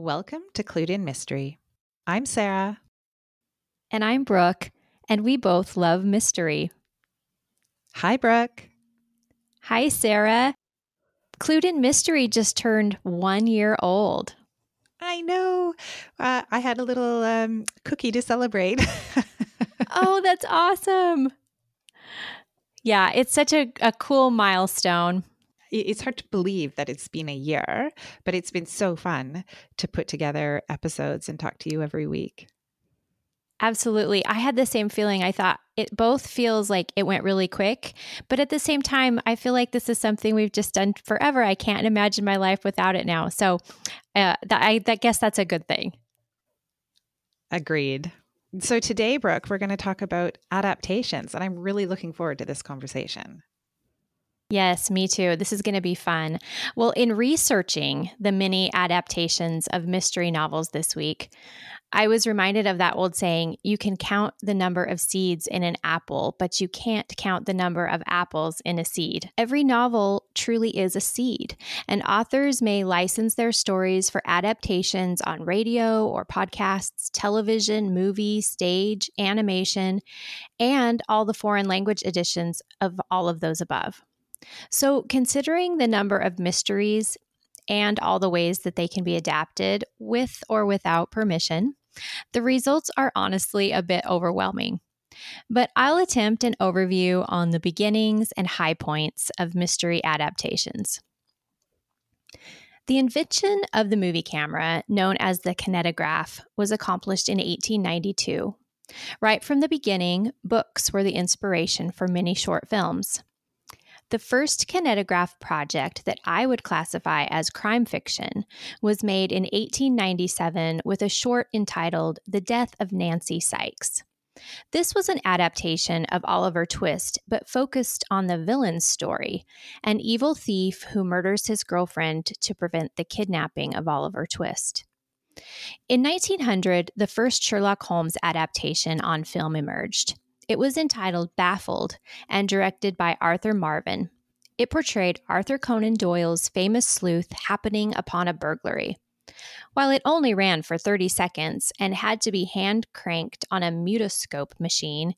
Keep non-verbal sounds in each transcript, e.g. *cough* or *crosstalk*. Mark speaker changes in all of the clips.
Speaker 1: Welcome to Clued In Mystery. I'm Sarah.
Speaker 2: And I'm Brooke, and we both love mystery.
Speaker 1: Hi, Brooke.
Speaker 2: Hi, Sarah. Clued In Mystery just turned one year old.
Speaker 1: I know. Uh, I had a little um, cookie to celebrate. *laughs*
Speaker 2: oh, that's awesome. Yeah, it's such a, a cool milestone
Speaker 1: it's hard to believe that it's been a year, but it's been so fun to put together episodes and talk to you every week.
Speaker 2: Absolutely. I had the same feeling. I thought it both feels like it went really quick, but at the same time, I feel like this is something we've just done forever. I can't imagine my life without it now. So, uh, that, I that guess that's a good thing.
Speaker 1: Agreed. So today, Brooke, we're going to talk about adaptations, and I'm really looking forward to this conversation.
Speaker 2: Yes, me too. This is going to be fun. Well, in researching the many adaptations of mystery novels this week, I was reminded of that old saying you can count the number of seeds in an apple, but you can't count the number of apples in a seed. Every novel truly is a seed, and authors may license their stories for adaptations on radio or podcasts, television, movie, stage, animation, and all the foreign language editions of all of those above. So, considering the number of mysteries and all the ways that they can be adapted with or without permission, the results are honestly a bit overwhelming. But I'll attempt an overview on the beginnings and high points of mystery adaptations. The invention of the movie camera, known as the kinetograph, was accomplished in 1892. Right from the beginning, books were the inspiration for many short films. The first kinetograph project that I would classify as crime fiction was made in 1897 with a short entitled The Death of Nancy Sykes. This was an adaptation of Oliver Twist, but focused on the villain's story an evil thief who murders his girlfriend to prevent the kidnapping of Oliver Twist. In 1900, the first Sherlock Holmes adaptation on film emerged. It was entitled Baffled and directed by Arthur Marvin. It portrayed Arthur Conan Doyle's famous sleuth happening upon a burglary. While it only ran for 30 seconds and had to be hand cranked on a mutoscope machine,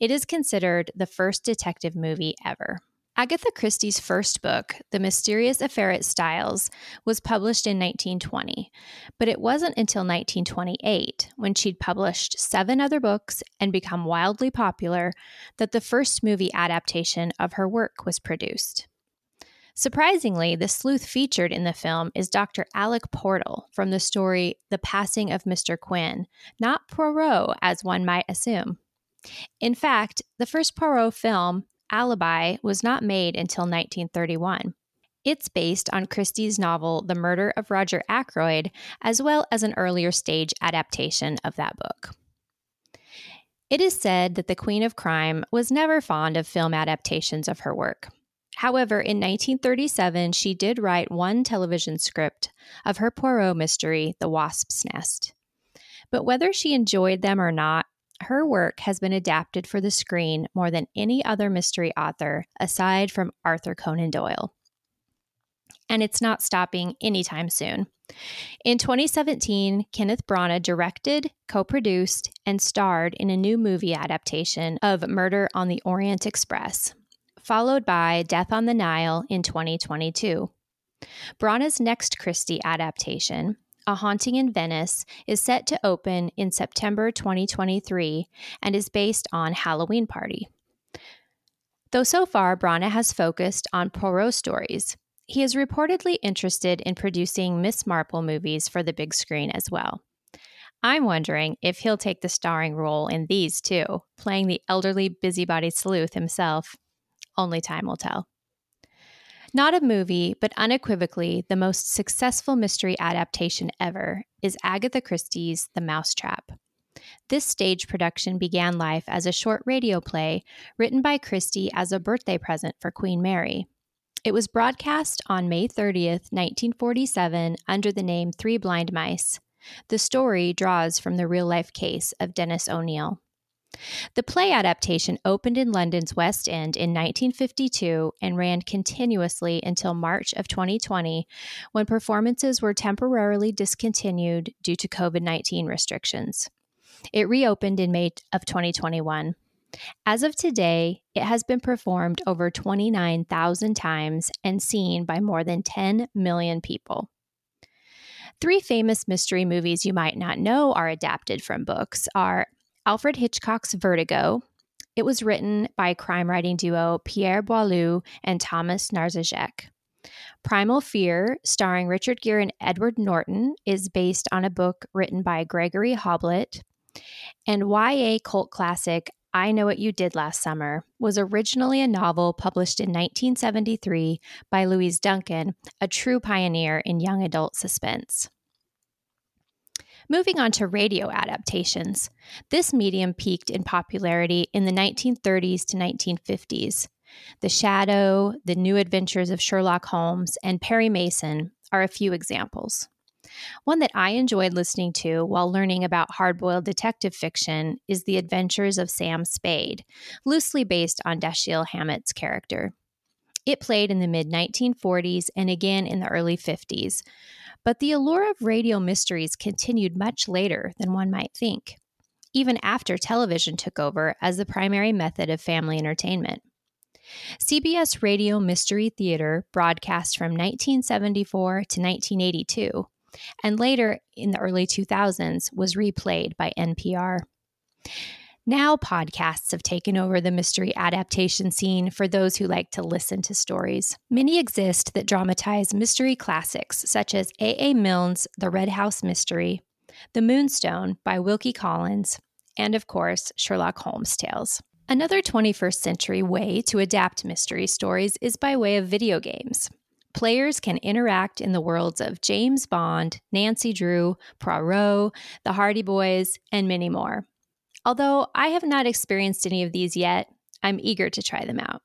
Speaker 2: it is considered the first detective movie ever. Agatha Christie's first book, The Mysterious Affair at Styles, was published in 1920, but it wasn't until 1928, when she'd published seven other books and become wildly popular, that the first movie adaptation of her work was produced. Surprisingly, the sleuth featured in the film is Dr. Alec Portal from the story The Passing of Mr. Quinn, not Poirot, as one might assume. In fact, the first Poirot film, Alibi was not made until 1931. It's based on Christie's novel The Murder of Roger Ackroyd, as well as an earlier stage adaptation of that book. It is said that the Queen of Crime was never fond of film adaptations of her work. However, in 1937, she did write one television script of her Poirot mystery, The Wasp's Nest. But whether she enjoyed them or not, her work has been adapted for the screen more than any other mystery author aside from Arthur Conan Doyle. And it's not stopping anytime soon. In 2017, Kenneth Branagh directed, co produced, and starred in a new movie adaptation of Murder on the Orient Express, followed by Death on the Nile in 2022. Branagh's next Christie adaptation, a Haunting in Venice is set to open in September 2023 and is based on Halloween Party. Though so far Branagh has focused on Poirot stories, he is reportedly interested in producing Miss Marple movies for the big screen as well. I'm wondering if he'll take the starring role in these too, playing the elderly busybody sleuth himself. Only time will tell. Not a movie, but unequivocally the most successful mystery adaptation ever is Agatha Christie's The Mousetrap. This stage production began life as a short radio play written by Christie as a birthday present for Queen Mary. It was broadcast on May 30th, 1947, under the name Three Blind Mice. The story draws from the real life case of Dennis O'Neill. The play adaptation opened in London's West End in 1952 and ran continuously until March of 2020, when performances were temporarily discontinued due to COVID 19 restrictions. It reopened in May of 2021. As of today, it has been performed over 29,000 times and seen by more than 10 million people. Three famous mystery movies you might not know are adapted from books are Alfred Hitchcock's Vertigo. It was written by crime writing duo Pierre Boileau and Thomas Narcejac. Primal Fear, starring Richard Gere and Edward Norton, is based on a book written by Gregory Hoblit. And YA cult classic I Know What You Did Last Summer was originally a novel published in 1973 by Louise Duncan, a true pioneer in young adult suspense. Moving on to radio adaptations, this medium peaked in popularity in the 1930s to 1950s. The Shadow, The New Adventures of Sherlock Holmes, and Perry Mason are a few examples. One that I enjoyed listening to while learning about hardboiled detective fiction is The Adventures of Sam Spade, loosely based on Dashiell Hammett's character. It played in the mid 1940s and again in the early 50s, but the allure of radio mysteries continued much later than one might think, even after television took over as the primary method of family entertainment. CBS Radio Mystery Theater broadcast from 1974 to 1982, and later in the early 2000s was replayed by NPR. Now, podcasts have taken over the mystery adaptation scene for those who like to listen to stories. Many exist that dramatize mystery classics, such as A.A. Milne's The Red House Mystery, The Moonstone by Wilkie Collins, and of course, Sherlock Holmes tales. Another 21st century way to adapt mystery stories is by way of video games. Players can interact in the worlds of James Bond, Nancy Drew, Poirot, the Hardy Boys, and many more. Although I have not experienced any of these yet, I'm eager to try them out.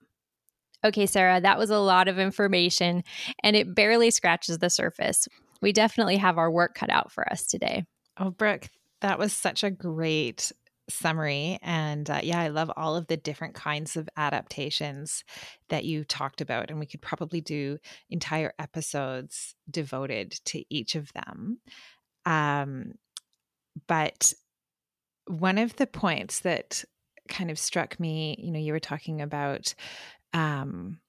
Speaker 2: Okay, Sarah, that was a lot of information and it barely scratches the surface. We definitely have our work cut out for us today.
Speaker 1: Oh, Brooke, that was such a great summary. And uh, yeah, I love all of the different kinds of adaptations that you talked about. And we could probably do entire episodes devoted to each of them. Um, but one of the points that kind of struck me, you know, you were talking about um,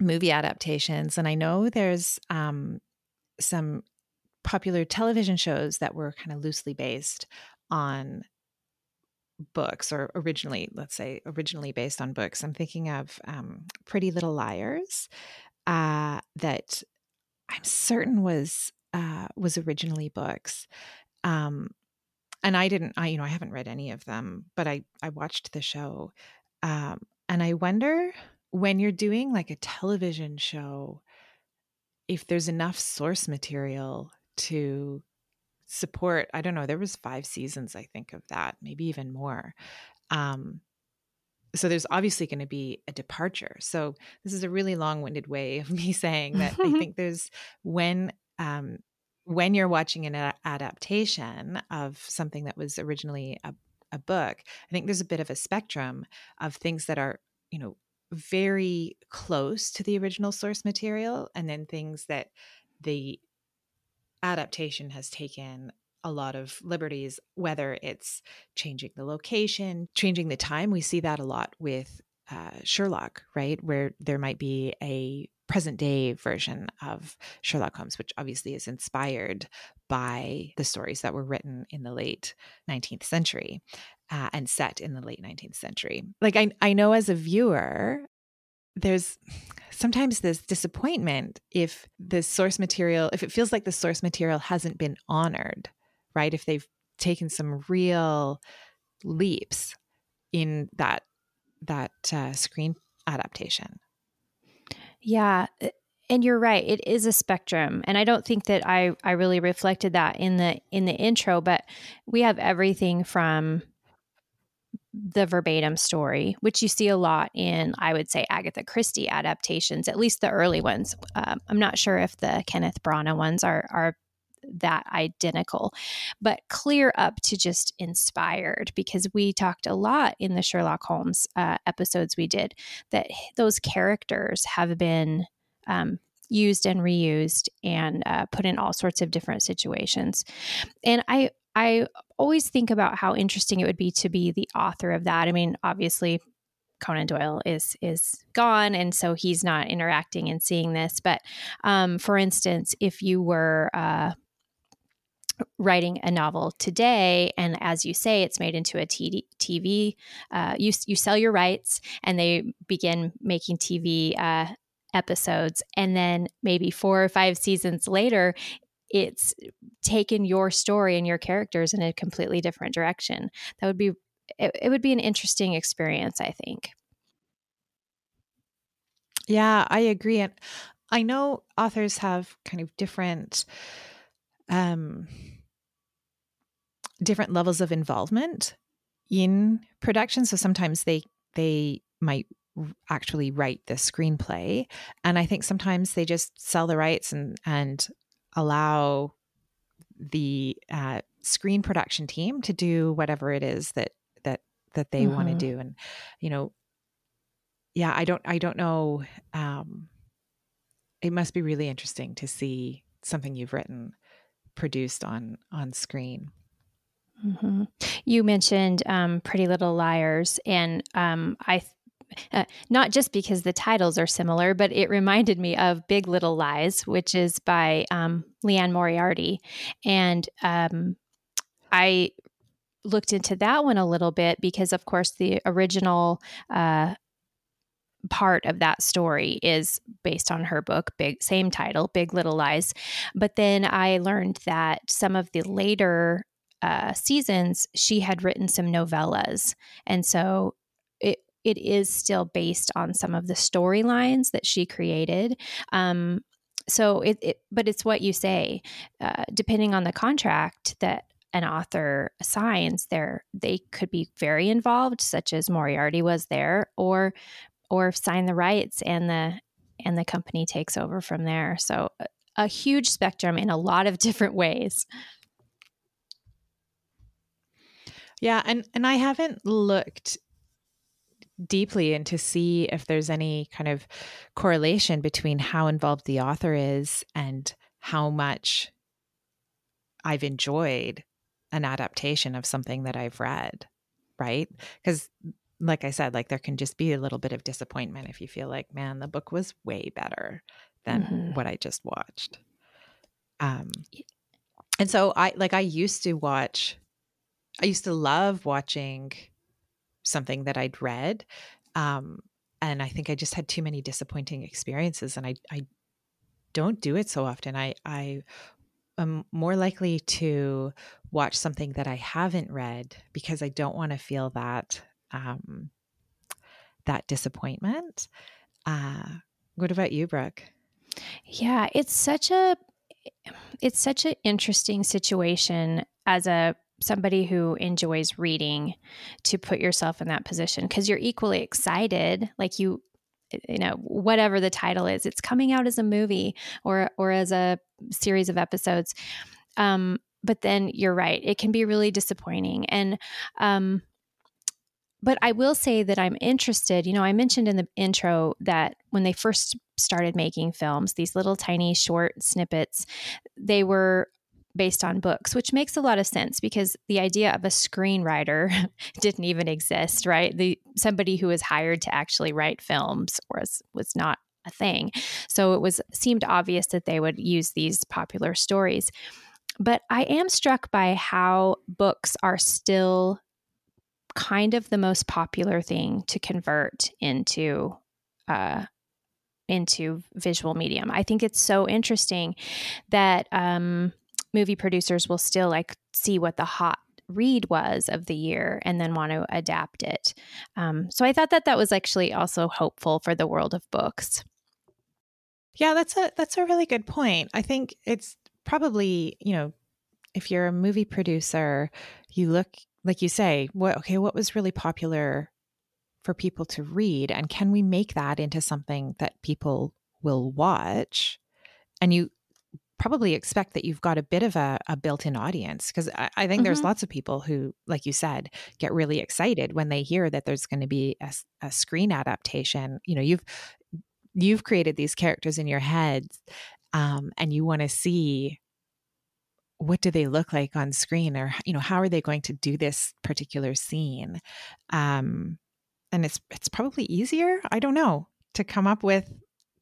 Speaker 1: movie adaptations, and I know there's um, some popular television shows that were kind of loosely based on books or originally let's say originally based on books. I'm thinking of um, pretty little liars uh, that i'm certain was uh, was originally books um, and I didn't, I, you know, I haven't read any of them, but I, I watched the show. Um, and I wonder when you're doing like a television show, if there's enough source material to support, I don't know, there was five seasons, I think, of that, maybe even more. Um, so there's obviously going to be a departure. So this is a really long-winded way of *laughs* me saying that I *laughs* think there's when um, when you're watching an adaptation of something that was originally a, a book, I think there's a bit of a spectrum of things that are, you know, very close to the original source material, and then things that the adaptation has taken a lot of liberties, whether it's changing the location, changing the time. We see that a lot with uh, Sherlock, right? Where there might be a present day version of Sherlock Holmes, which obviously is inspired by the stories that were written in the late 19th century uh, and set in the late 19th century. Like, I, I know as a viewer, there's sometimes this disappointment if the source material, if it feels like the source material hasn't been honored, right? If they've taken some real leaps in that that uh, screen adaptation.
Speaker 2: Yeah. Eh, and you're right. It is a spectrum. And I don't think that I, I really reflected that in the in the intro, but we have everything from the verbatim story, which you see a lot in, I would say, Agatha Christie adaptations, at least the early ones. Um, I'm not sure if the Kenneth Branagh ones are are that identical, but clear up to just inspired because we talked a lot in the Sherlock Holmes uh, episodes we did that those characters have been um, used and reused and uh, put in all sorts of different situations. And I I always think about how interesting it would be to be the author of that. I mean, obviously Conan Doyle is is gone, and so he's not interacting and seeing this. But um, for instance, if you were uh, writing a novel today, and as you say, it's made into a TV, uh, you you sell your rights, and they begin making TV uh, episodes, and then maybe four or five seasons later, it's taken your story and your characters in a completely different direction. That would be it, it would be an interesting experience, I think.
Speaker 1: Yeah, I agree. And I know authors have kind of different um different levels of involvement in production. So sometimes they they might actually write the screenplay and i think sometimes they just sell the rights and and allow the uh, screen production team to do whatever it is that that that they mm-hmm. want to do and you know yeah i don't i don't know um it must be really interesting to see something you've written produced on on screen
Speaker 2: mm-hmm. you mentioned um, pretty little liars and um, i uh, not just because the titles are similar, but it reminded me of Big Little Lies, which is by um, Liane Moriarty. And um, I looked into that one a little bit because, of course, the original uh, part of that story is based on her book big same title big little lies but then i learned that some of the later uh, seasons she had written some novellas and so it it is still based on some of the storylines that she created. Um, so it, it, but it's what you say. Uh, depending on the contract that an author signs, there they could be very involved, such as Moriarty was there, or or sign the rights and the and the company takes over from there. So a, huge spectrum in a lot of *laughs* different ways.
Speaker 1: Yeah, and and I haven't looked deeply and to see if there's any kind of correlation between how involved the author is and how much I've enjoyed an adaptation of something that I've read, right? Because like I said, like there can just be a little bit of disappointment if you feel like, man, the book was way better than mm-hmm. what I just watched. Um and so I like I used to watch I used to love watching something that I'd read. Um, and I think I just had too many disappointing experiences and I, I don't do it so often. I, I am more likely to watch something that I haven't read because I don't want to feel that, um, that disappointment. Uh, what about you, Brooke?
Speaker 2: Yeah, it's such a it's such an interesting situation as a somebody who enjoys reading to put yourself in that position because you're equally excited like you you know whatever the title is it's coming out as a movie or or as a series of episodes um but then you're right it can be really disappointing and um but I will say that I'm interested. You know, I mentioned in the intro that when they first started making films, these little tiny short snippets, they were based on books, which makes a lot of sense because the idea of a screenwriter *laughs* didn't even exist, right? The somebody who was hired to actually write films was was not a thing. So it was seemed obvious that they would use these popular stories. But I am struck by how books are still kind of the most popular thing to convert into uh, into visual medium. I think it's so interesting that um, movie producers will still like see what the hot read was of the year and then want to adapt it. Um, so I thought that that was actually also hopeful for the world of books.
Speaker 1: Yeah, that's a that's a really good point. I think it's probably you know if you're a movie producer, you look like you say, what okay, what was really popular for people to read, and can we make that into something that people will watch? And you probably expect that you've got a bit of a, a built-in audience because I, I, think mm-hmm. there's lots of people who, like you said, get really excited when they hear that there's going to be a, a screen adaptation. You know, you've you've created these characters in your head, um, and you want to see what do they look like on screen, or you know, how are they going to do this particular scene? Um, and it's it's probably easier. I don't know to come up with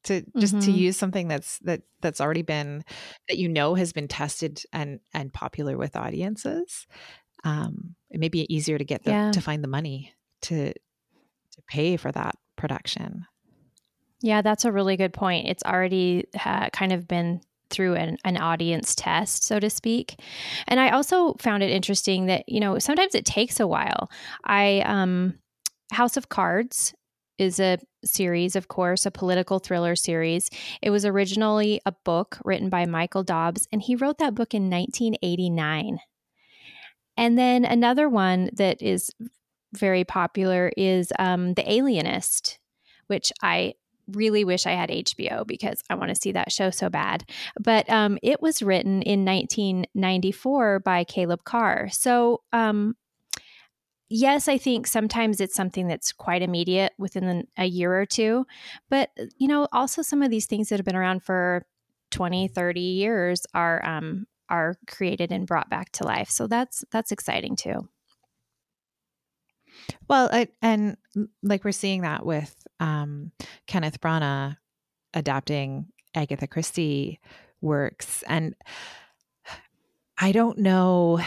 Speaker 1: to just mm-hmm. to use something that's that that's already been that you know has been tested and and popular with audiences um it may be easier to get the yeah. to find the money to to pay for that production
Speaker 2: yeah that's a really good point it's already uh, kind of been through an, an audience test so to speak and i also found it interesting that you know sometimes it takes a while i um house of cards is a series, of course, a political thriller series. It was originally a book written by Michael Dobbs, and he wrote that book in 1989. And then another one that is very popular is um, The Alienist, which I really wish I had HBO because I want to see that show so bad. But um, it was written in 1994 by Caleb Carr. So um, yes, I think sometimes it's something that's quite immediate within a year or two. But, you know, also some of these things that have been around for 20, 30 years are, um, are created and brought back to life. So that's, that's exciting too.
Speaker 1: Well, I, and like we're seeing that with um, Kenneth Branagh adapting Agatha Christie works. And I don't know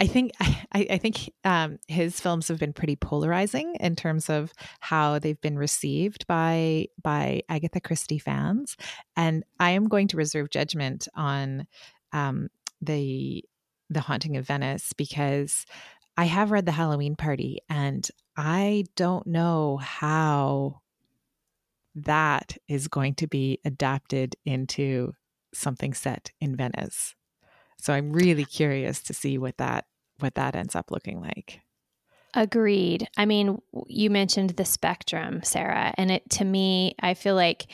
Speaker 1: I think I, I think um, his films have been pretty polarizing in terms of how they've been received by by Agatha Christie fans, and I am going to reserve judgment on um, the the Haunting of Venice because I have read the Halloween Party, and I don't know how that is going to be adapted into something set in Venice. So I'm really curious to see what that what that ends up looking like.
Speaker 2: Agreed. I mean, you mentioned the spectrum, Sarah, and it to me, I feel like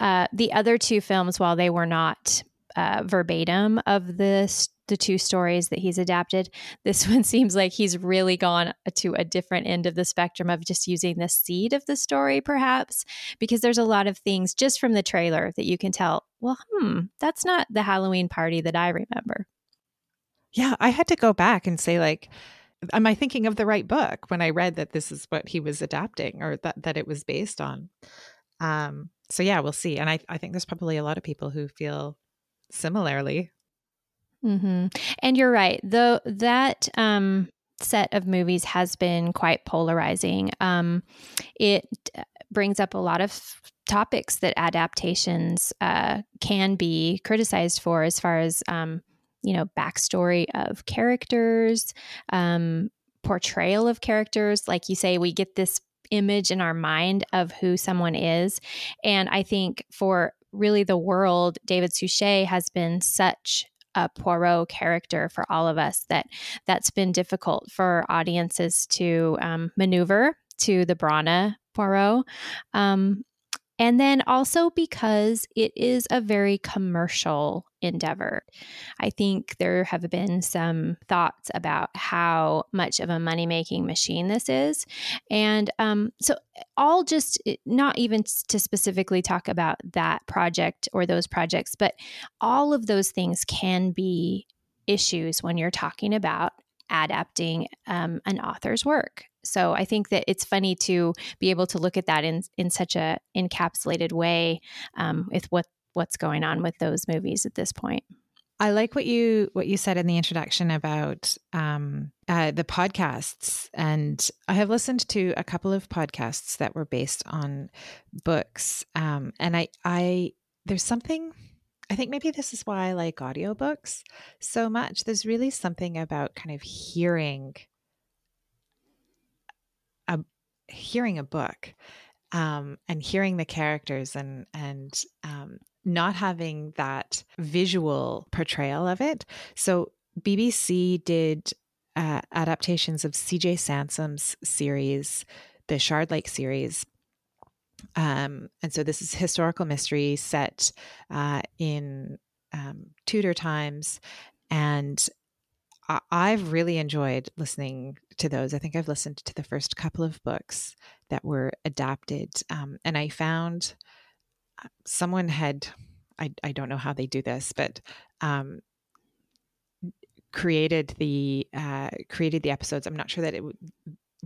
Speaker 2: uh, the other two films, while they were not uh, verbatim of this the two stories that he's adapted. This *laughs* one seems like he's really gone to a different end of the spectrum of just using the seed of the story, perhaps, because there's a lot of things just from the trailer that you can tell, well, hmm, that's not the Halloween party that I remember.
Speaker 1: Yeah, I had to go back and say, like, am I thinking of the right book when I read that this is what he was adapting or that, that it was based on? Um, so yeah, we'll see. And I, I think there's probably a lot of people who feel similarly.
Speaker 2: Mm-hmm. And you're right. Though that um, set of movies has been quite polarizing. Um, it brings up a lot of topics that adaptations uh, can be criticized for, as far as um, you know backstory of characters, um, portrayal of characters. Like you say, we get this image in our mind of who someone is, and I think for really the world, David Suchet has been such a Poirot character for all of us that that's been difficult for audiences to um, maneuver to the Branagh Poirot. Um, and then also because it is a very commercial endeavor. I think there have been some thoughts about how much of a money making machine this is. And um, so, all just not even to specifically talk about that project or those projects, but all of those things can be issues when you're talking about adapting um, an author's work. So I think that it's funny to be able to look at that in in such a encapsulated way um, with what what's going on with those movies at this point.
Speaker 1: I like what you what you said in the introduction about um, uh, the podcasts, and I have listened to a couple of podcasts that were based on books, um, and I I there's something I think maybe this is why I like audiobooks so much. There's really something about kind of hearing a hearing a book um, and hearing the characters and and um, not having that visual portrayal of it. So BBC did uh, adaptations of C.J. Sansom's series, the Shardlake series, um, and so this is historical mystery set uh, in um, Tudor times, and I've really enjoyed listening to those. I think I've listened to the first couple of books that were adapted, um, and I found uh, someone had. I, I don't know how they do this, but um, created the uh, created the episodes. I'm not sure that it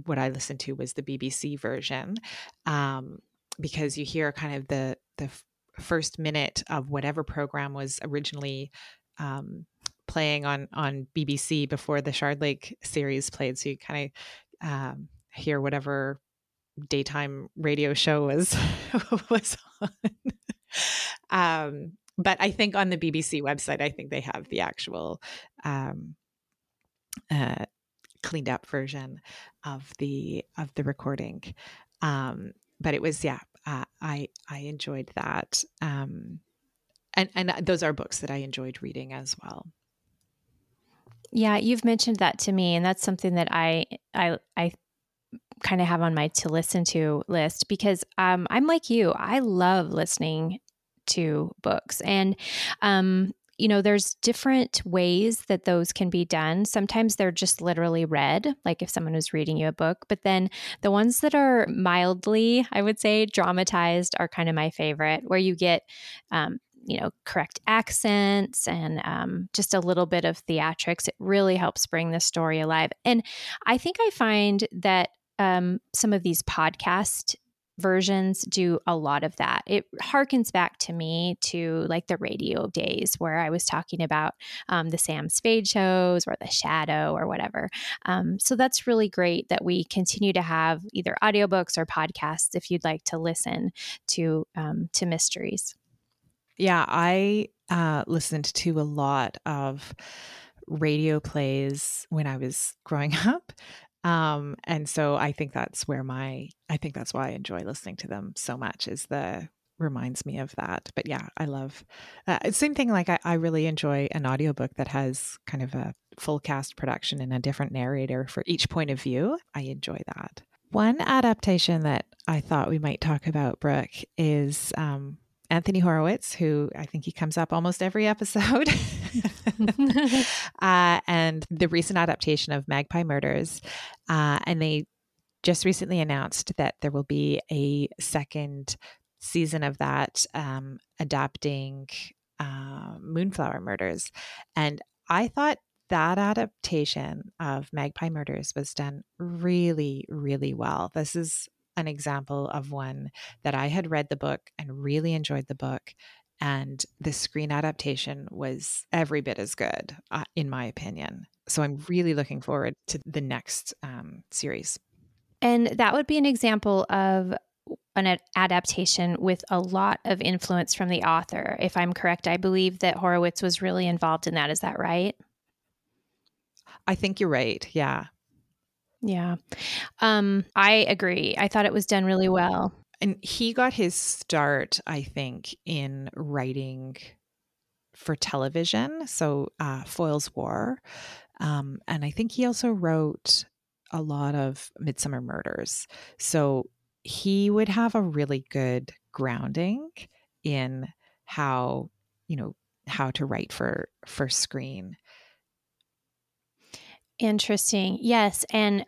Speaker 1: what I listened to was the BBC version, um, because you hear kind of the the first minute of whatever program was originally um, playing on on BBC before the Shardlake series played. So you kind of um, hear whatever daytime radio show was *laughs* was on. um, but I think on the BBC website, I think they have the actual um, uh, cleaned up version of the of the recording. Um, but it was yeah, uh, I I enjoyed that. Um, and and those are books that I enjoyed reading as well.
Speaker 2: Yeah, you've mentioned that to me, and that's something that I I I kind of have on my to listen to list because um, I'm like you. I love listening to books, and um, you know, there's different ways that those can be done. Sometimes they're just literally read, like if someone was reading you a book, but then the ones that are mildly, I would say, dramatized are kind of my favorite, where you get, um, you know, correct accents and um, just a little bit of theatrics. It really helps bring the story alive. And I think I find that um, some of these podcast versions do a lot of that. It harkens back to me to like the radio days where I was talking about um, the Sam Spade shows or the Shadow or whatever. Um, so that's really great that we continue to have either audiobooks or podcasts if you'd like to listen to um, to mysteries.
Speaker 1: Yeah, I uh, listened to a lot of radio plays when I was growing *laughs* up. Um, and so I think that's where my, I think that's why I enjoy listening to them so much is the, reminds me of that. But yeah, I love, uh, same thing. Like I, I really enjoy an audiobook that has kind of a full cast production and a different narrator for each point of view. I enjoy that. One adaptation that I thought we might talk about, Brooke, is um, Anthony Horowitz, who I think he comes up almost every episode, *laughs* uh, and the recent adaptation of Magpie Murders. Uh, and they just recently announced that there will be a second season of that um, adapting uh, Moonflower Murders. And I thought that adaptation of Magpie Murders was done really, really well. This is an example of one that I had read the book and really enjoyed the book. And the screen adaptation was every bit as good, uh, in my opinion. So I'm really looking forward to the next um, series.
Speaker 2: And that would be an example of an adaptation with a lot of influence from the author. If I'm correct, I believe that Horowitz was really involved in that. Is that right?
Speaker 1: I think you're right. Yeah.
Speaker 2: Yeah. Um, I agree. I thought it was done really well.
Speaker 1: And he got his start, I think, in writing for television. So, uh, Foyle's War. Um, and I think he also wrote a lot of Midsomer Murders. So, he would have a really good grounding in how, you know, how to write for for screen
Speaker 2: Interesting. Yes. And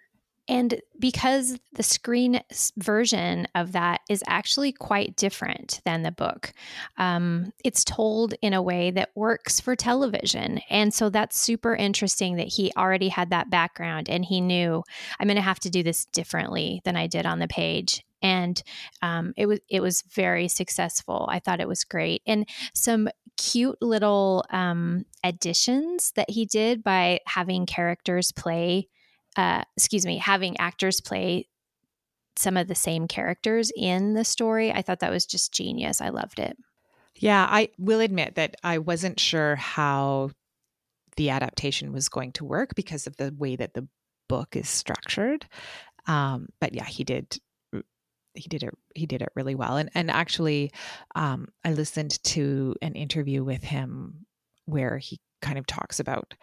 Speaker 2: and because the screen version of that is actually quite different than the book, um, it's told in a way that works for television. And so that's super interesting that he already had that background and he knew I'm going to have to do this differently than I did on the page. And um, it was it was very successful. I thought it was great, and some cute little um, additions that he did by having characters play, uh, excuse me, having actors play some of the same characters in the story. I thought that was just genius. I loved it.
Speaker 1: Yeah, I will admit that I wasn't sure how the adaptation was going to work because of the way that the book is structured. Um, but yeah, he did he did it he did it really well and and actually um, i listened to an interview with him where he kind of talks about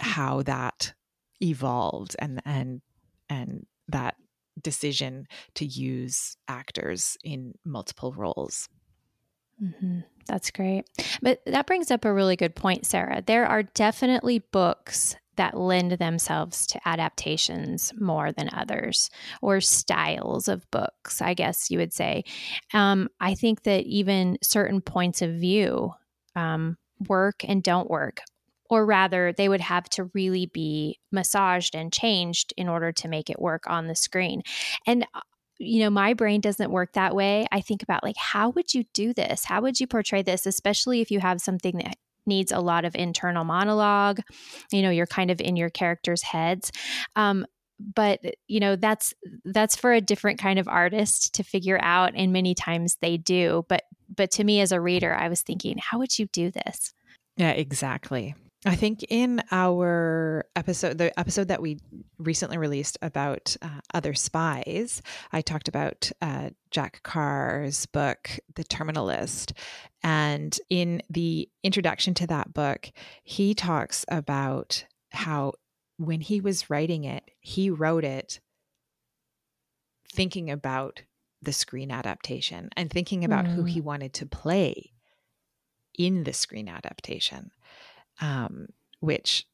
Speaker 1: how that evolved and and and that decision to use actors in multiple roles
Speaker 2: Mm-hmm. That's great. But that brings up a really good point, Sarah. There are definitely books that lend themselves to adaptations more than others, or styles of books, I guess you would say. Um, I think that even certain points of view um, work and don't work. Or rather, they would have to really be massaged and changed in order to make it work on the screen. And uh, you know, my brain doesn't work that way. I think about like, how would you do this? How would you portray this, especially if you have something that needs a lot of internal monologue? You know, you're kind of in your characters' heads. Um, but you know that's that's for a different kind of artist to figure out and many times they do but but to me as a reader i was thinking how would you do this
Speaker 1: yeah exactly I think in our episode, the episode that we recently released about uh, other spies, I talked about uh, Jack Carr's book, The Terminal List. And in the introduction to that book, he talks about how when he was writing it, he wrote it thinking about the screen adaptation and thinking about mm. who he wanted to play in the screen adaptation um, which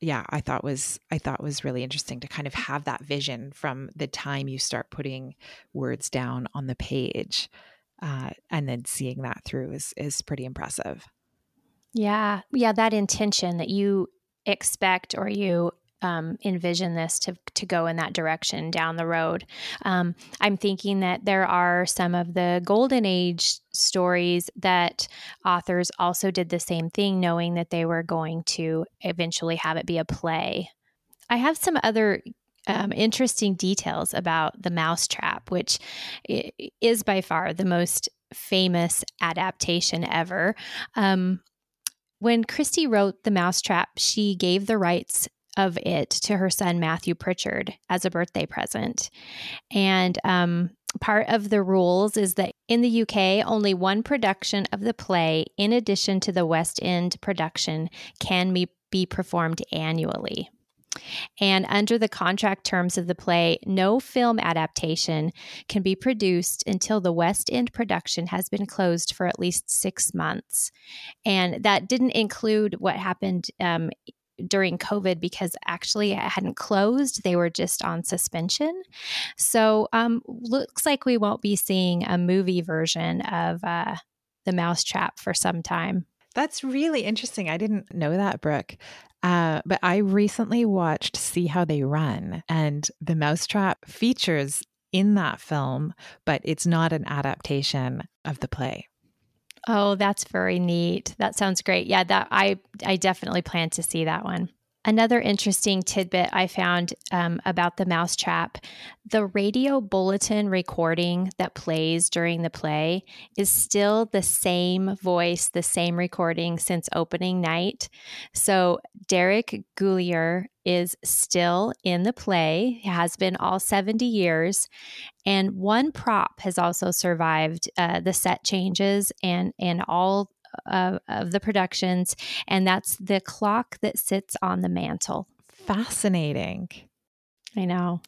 Speaker 1: yeah i thought was i thought was really interesting to kind of have that vision from the time you start putting words down on the page uh, and then seeing that through is is pretty impressive.
Speaker 2: Yeah. Yeah that intention that you expect or you um, envision this to, to go in that direction down the road. Um, I'm thinking that there are some of the golden age stories that authors also did the same thing, knowing that they were going to eventually have it be a play. I have some other um, interesting details about the mousetrap, which is by far the most famous adaptation ever. Um, when Christie wrote The Mousetrap, she gave the rights of it to her son Matthew Pritchard as a birthday present. And um, part of the rules is that in the UK, only one production of the play, in addition to the West End production, can be, be performed annually. And under the contract terms of the play, no film adaptation can be produced until the West End production has been closed for at least six months. And that didn't include what happened um, during COVID because actually it hadn't closed. They were just on suspension. So um, looks like we won't be seeing a movie version of uh, The Mousetrap for some time.
Speaker 1: That's really interesting. I didn't know that, Brooke. Uh, but I recently watched See How They Run, and The Mousetrap features in that film, but it's not an adaptation of the play.
Speaker 2: Oh, that's very neat. That sounds great. Yeah, that I I definitely plan to see that one. Another interesting tidbit I found um, about the mousetrap the radio bulletin recording that plays during the play is still the same voice, the same recording since opening night. So Deryck Guyler is still in the play, has been all 70 years. And one prop has also survived uh, the set changes and, and all of, of the productions, and that's the clock that sits on the mantle.
Speaker 1: Fascinating.
Speaker 2: I know.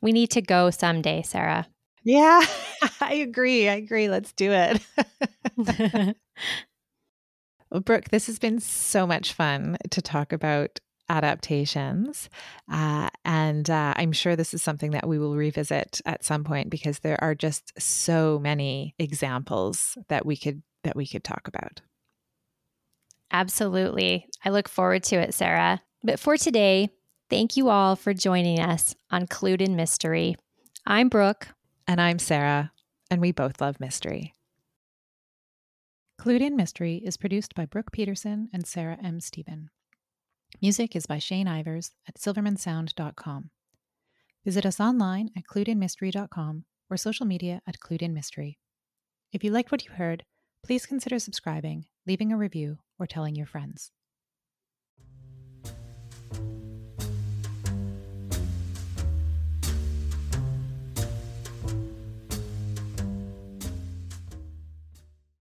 Speaker 2: We need to go someday, Sarah.
Speaker 1: Yeah, *laughs* I agree. I agree. Let's do it. *laughs* well, Brooke, this has been so much fun to talk about adaptations. Uh, and uh, I'm sure this is something that we will revisit at some point because there are just so many examples that we could that we could talk about.
Speaker 2: Absolutely. I look forward to it, Sarah. But for today, thank you all for joining us on Clued in Mystery. I'm Brooke.
Speaker 1: And I'm Sarah, and we both love mystery. Clued in Mystery is produced by Brooke Peterson and Sarah M. Stephen. Music is by Shane Ivers at silvermansound.com. Visit us online at cluedinmystery.com or social media at Clued in Mystery. If you liked what you heard, please consider subscribing, leaving a review, or telling your friends.